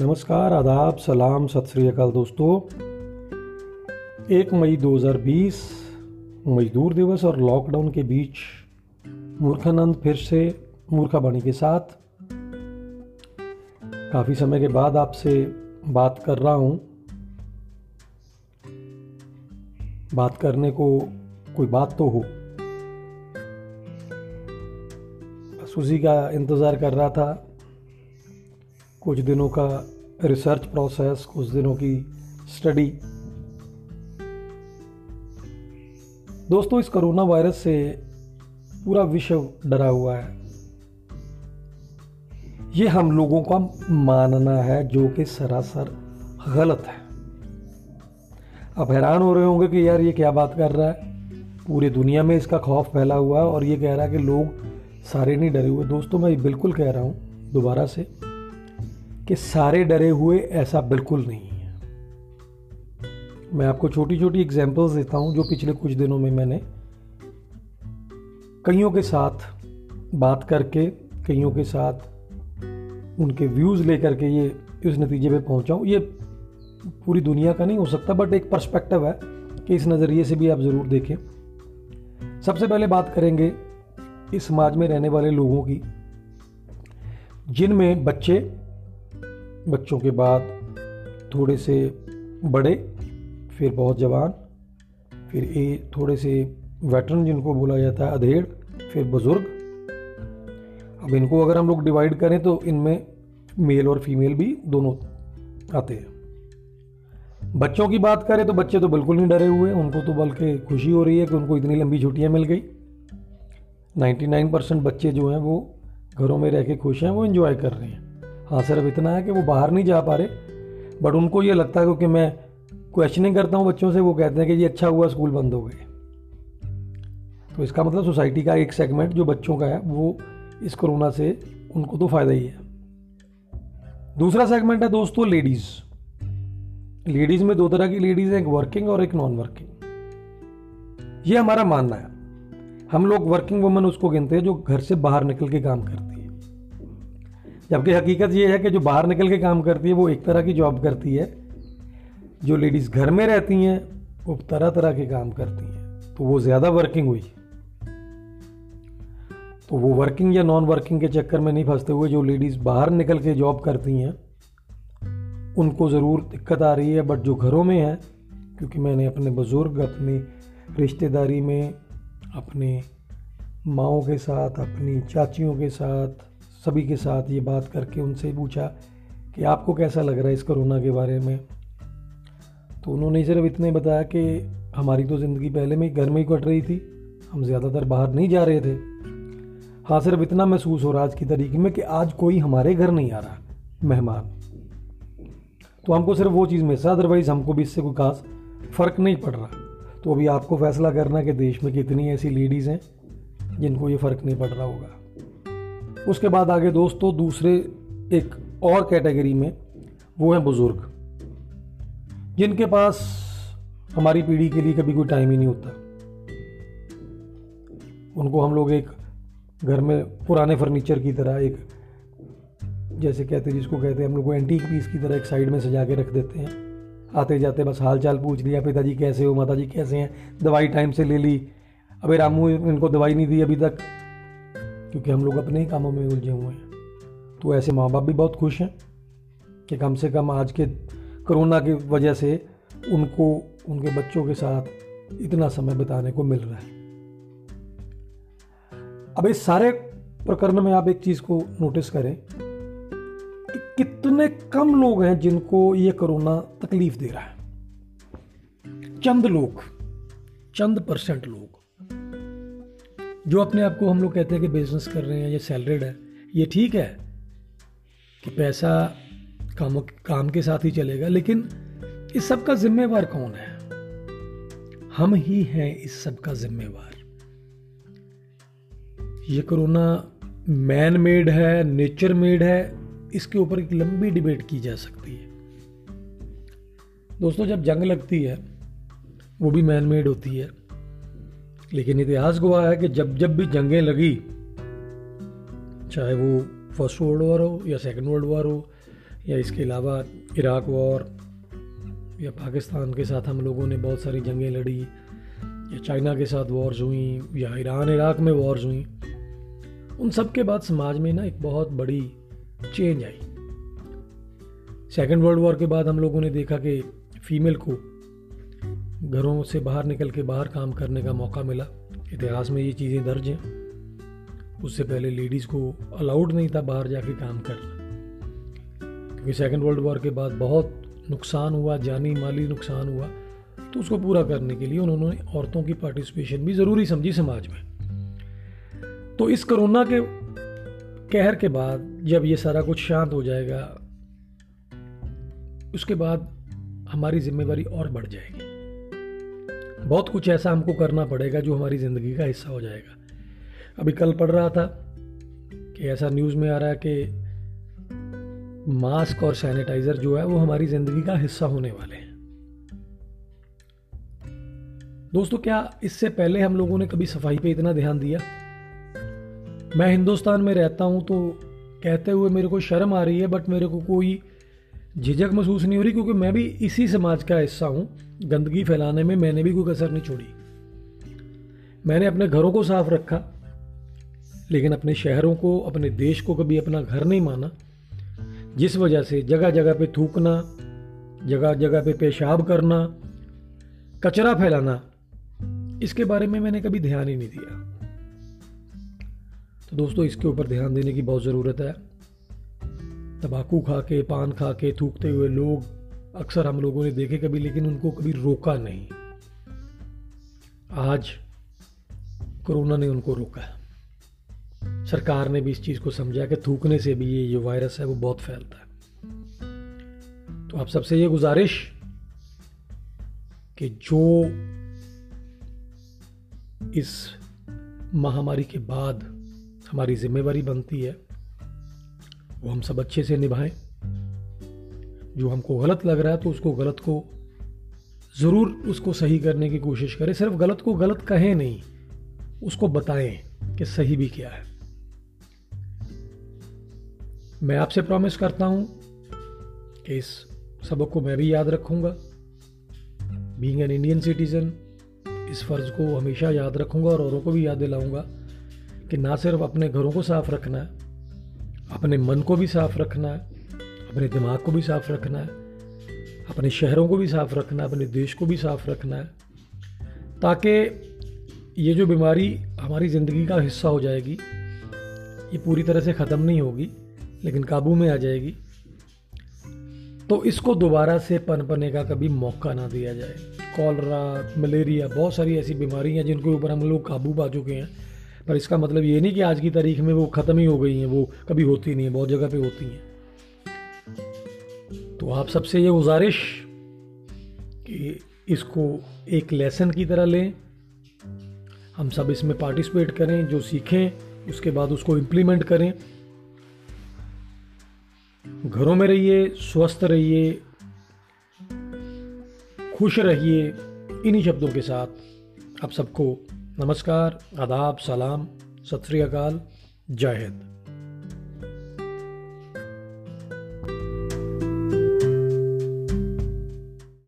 नमस्कार, आदाब, सलाम, सत श्री अकाल दोस्तों। एक मई 2020 मजदूर दिवस और लॉकडाउन के बीच मूर्खानंद फिर से मूर्खाबाणी के साथ। काफ़ी समय के बाद आपसे बात कर रहा हूँ। बात करने को कोई बात तो हो। बस उसी का इंतज़ार कर रहा था। कुछ दिनों का रिसर्च प्रोसेस कुछ दिनों की स्टडी दोस्तों, इस कोरोना वायरस से पूरा विश्व डरा हुआ है। ये हम लोगों का मानना है, जो कि सरासर गलत है। अब हैरान हो रहे होंगे कि यार ये क्या बात कर रहा है? पूरी दुनिया में इसका खौफ फैला हुआ है और ये कह रहा है कि लोग सारे नहीं डरे हुए। दोस्तों, मैं बिल्कुल कह रहा हूँ, दोबारा से कि सारे डरे हुए ऐसा बिल्कुल नहीं है। मैं आपको छोटी छोटी एग्जाम्पल्स देता हूँ जो पिछले कुछ दिनों में मैंने कईयों के साथ बात करके, कईयों के साथ उनके व्यूज़ लेकर के ये इस नतीजे पे पहुँचा हूँ। ये पूरी दुनिया का नहीं हो सकता बट एक पर्सपेक्टिव है कि इस नज़रिए से भी आप ज़रूर देखें। सबसे पहले बात करेंगे इस समाज में रहने वाले लोगों की, जिनमें बच्चे बच्चों के बाद थोड़े से बड़े, फिर बहुत जवान, फिर ए, थोड़े से वेटरन जिनको बोला जाता है, अधेड़, फिर बुज़ुर्ग। अब इनको अगर हम लोग डिवाइड करें तो इनमें मेल और फीमेल भी दोनों आते हैं। बच्चों की बात करें तो बच्चे तो बिल्कुल नहीं डरे हुए, उनको तो बल्कि खुशी हो रही है कि उनको इतनी लंबी छुट्टियाँ मिल गई। 99 परसेंट बच्चे जो हैं वो घरों में रह के खुश हैं, वो इन्जॉय कर रहे हैं। हाँ सिर्फ़ इतना है कि वो बाहर नहीं जा पा रहे बट उनको ये लगता है क्योंकि मैं क्वेश्चनिंग करता हूँ बच्चों से, वो कहते हैं कि ये अच्छा हुआ स्कूल बंद हो गए। तो इसका मतलब सोसाइटी का एक सेगमेंट जो बच्चों का है, वो इस कोरोना से उनको तो फ़ायदा ही है। दूसरा सेगमेंट है दोस्तों लेडीज़ लेडीज़ में दो तरह की लेडीज़ हैं, एक वर्किंग और एक नॉन वर्किंग ये हमारा मानना है। हम लोग वर्किंग वुमेन उसको गिनते हैं जो घर से बाहर निकल के काम करते जबकि हकीकत ये है कि जो बाहर निकल के काम करती है, वो एक तरह की जॉब करती है। जो लेडीज़ घर में रहती हैं, वो तरह तरह के काम करती हैं। तो वो ज़्यादा वर्किंग हुई। तो वो वर्किंग या नॉन वर्किंग के चक्कर में नहीं फंसते हुए जो लेडीज़ बाहर निकल के जॉब करती हैं, उनको ज़रूर दिक्कत आ रही है। बट जो घरों में है, क्योंकि मैंने अपने बुज़ुर्ग, अपनी रिश्तेदारी में, अपने माओ के साथ, अपनी चाचियों के साथ सभी के साथ ये बात करके उनसे पूछा कि आपको कैसा लग रहा है इस कोरोना के बारे में। तो उन्होंने सिर्फ़ इतने बताया कि हमारी तो ज़िंदगी पहले में घर में ही कट रही थी। हम ज़्यादातर बाहर नहीं जा रहे थे। हाँ सिर्फ़ इतना महसूस हो रहा आज की तरीके में कि आज कोई हमारे घर नहीं आ रहा, मेहमान। तो हमको सिर्फ़ वो चीज़ मिस अदरवाइज़ हमको भी इससे कोई खास फ़र्क नहीं पड़ रहा। तो अभी आपको फैसला करना कि देश में कितनी ऐसी लेडीज़ हैं जिनको ये फ़र्क नहीं पड़ रहा होगा। उसके बाद आगे दोस्तों, दूसरे एक और कैटेगरी में वो हैं बुज़ुर्ग, जिनके पास हमारी पीढ़ी के लिए कभी कोई टाइम ही नहीं होता। उनको हम लोग एक घर में पुराने फर्नीचर की तरह एक, जैसे कहते हैं, जिसको कहते हैं, हम लोग को एंटीक पीस की तरह एक साइड में सजा के रख देते हैं। आते जाते बस हाल चाल पूछ लिया, पिताजी कैसे हो माता जी कैसे हैं, दवाई टाइम से ले ली। अबे रामू, इनको दवाई नहीं दी अभी तक। क्योंकि हम लोग अपने ही कामों में उलझे हुए हैं। तो ऐसे माँ बाप भी बहुत खुश हैं कि कम से कम आज के कोरोना की वजह से उनको, उनके बच्चों के साथ इतना समय बिताने को मिल रहा है। अब इस सारे प्रकरण में आप एक चीज़ को नोटिस करें कि कितने कम लोग हैं जिनको ये कोरोना तकलीफ़ दे रहा है। चंद लोग, चंद परसेंट लोग। जो अपने आप को हम लोग कहते हैं कि बिज़नेस कर रहे हैं, या सैलरीड है। ये ठीक है कि पैसा काम काम के साथ ही चलेगा, लेकिन इस सब का जिम्मेवार कौन है? हम ही हैं इस सब का जिम्मेवार। ये कोरोना मैन मेड है नेचर मेड है, इसके ऊपर एक लंबी डिबेट की जा सकती है। दोस्तों, जब जंग लगती है, वो भी मैन मेड होती है। लेकिन इतिहास गवाह है कि जब जब भी जंगें लगी, चाहे वो फ़र्स्ट वर्ल्ड वॉर हो या सेकेंड वर्ल्ड वॉर हो, या इसके अलावा इराक वॉर या पाकिस्तान के साथ हम लोगों ने बहुत सारी जंगें लड़ी, या चाइना के साथ वॉर्स हुई, या ईरान इराक में वॉर्स हुई, उन सब के बाद समाज में ना एक बहुत बड़ी चेंज आई। सेकेंड वर्ल्ड वॉर के बाद हम लोगों ने देखा कि फीमेल को घरों से बाहर निकल के बाहर काम करने का मौका मिला। इतिहास में ये चीज़ें दर्ज हैं। उससे पहले लेडीज़ को अलाउड नहीं था बाहर जाके काम करना। क्योंकि सेकेंड वर्ल्ड वॉर के बाद बहुत नुकसान हुआ, जानी माली नुकसान हुआ। तो उसको पूरा करने के लिए उन्होंने औरतों की पार्टिसिपेशन भी ज़रूरी समझी समाज में। तो इस कोरोना के कहर के बाद जब ये सारा कुछ शांत हो जाएगा, उसके बाद हमारी जिम्मेवारी और बढ़ जाएगी। बहुत कुछ ऐसा हमको करना पड़ेगा जो हमारी ज़िंदगी का हिस्सा हो जाएगा। अभी कल पढ़ रहा था कि ऐसा न्यूज़ में आ रहा है कि मास्क और सैनिटाइज़र जो है वो हमारी ज़िंदगी का हिस्सा होने वाले हैं। दोस्तों, क्या इससे पहले हम लोगों ने कभी सफ़ाई पे इतना ध्यान दिया? मैं हिंदुस्तान में रहता हूँ तो कहते हुए मेरे को शर्म आ रही है बट मेरे को कोई झिझक महसूस नहीं हो रही क्योंकि मैं भी इसी समाज का हिस्सा हूँ। गंदगी फैलाने में मैंने भी कोई कसर नहीं छोड़ी। मैंने अपने घरों को साफ़ रखा, लेकिन अपने शहरों को, अपने देश को कभी अपना घर नहीं माना। जिस वजह से जगह जगह पे थूकना जगह जगह पे पेशाब करना, कचरा फैलाना, इसके बारे में मैंने कभी ध्यान ही नहीं दिया। तो दोस्तों, इसके ऊपर ध्यान देने की बहुत ज़रूरत है। तंबाकू खा के पान खा के थूकते हुए लोग अक्सर हम लोगों ने देखे कभी, लेकिन उनको कभी रोका नहीं। आज कोरोना ने उनको रोका सरकार ने भी इस चीज़ को समझा कि थूकने से भी ये जो वायरस है, वो बहुत फैलता है। तो आप सबसे ये गुजारिश कि जो इस महामारी के बाद हमारी जिम्मेवारी बनती है वो हम सब अच्छे से निभाएँ। जो हमको गलत लग रहा है तो उसको गलत को ज़रूर उसको सही करने की कोशिश करें। सिर्फ़ गलत को गलत कहें नहीं, उसको बताएँ कि सही भी क्या है। मैं आपसे प्रॉमिस करता हूँ कि इस सबक को मैं भी याद रखूँगा। बीइंग एन इंडियन सिटीज़न इस फ़र्ज़ को हमेशा याद रखूँगा और औरों को भी याद दिलाऊँगा कि ना सिर्फ़ अपने घरों को साफ़ रखना है अपने मन को भी साफ़ रखना है, अपने दिमाग को भी साफ़ रखना है, अपने शहरों को भी साफ़ रखना है, अपने देश को भी साफ़ रखना है, ताकि ये जो बीमारी हमारी ज़िंदगी का हिस्सा हो जाएगी, ये पूरी तरह से ख़त्म नहीं होगी, लेकिन काबू में आ जाएगी। तो इसको दोबारा से पनपने का कभी मौका ना दिया जाए। कॉलरा, मलेरिया, बहुत सारी ऐसी बीमारियाँ जिनके ऊपर हम लोग काबू पा चुके हैं। पर इसका मतलब ये नहीं कि आज की तारीख में वो ख़त्म ही हो गई हैं, वो कभी होती नहीं है, बहुत जगह पे होती हैं। तो आप सबसे ये गुजारिश कि इसको एक लेसन की तरह लें। हम सब इसमें पार्टिसिपेट करें, जो सीखें, उसके बाद उसको इम्प्लीमेंट करें। घरों में रहिए, स्वस्थ रहिए, खुश रहिए, इन्हीं शब्दों के साथ आप सबको नमस्कार आदाब सलाम सत श्री अकाल जय हिंद।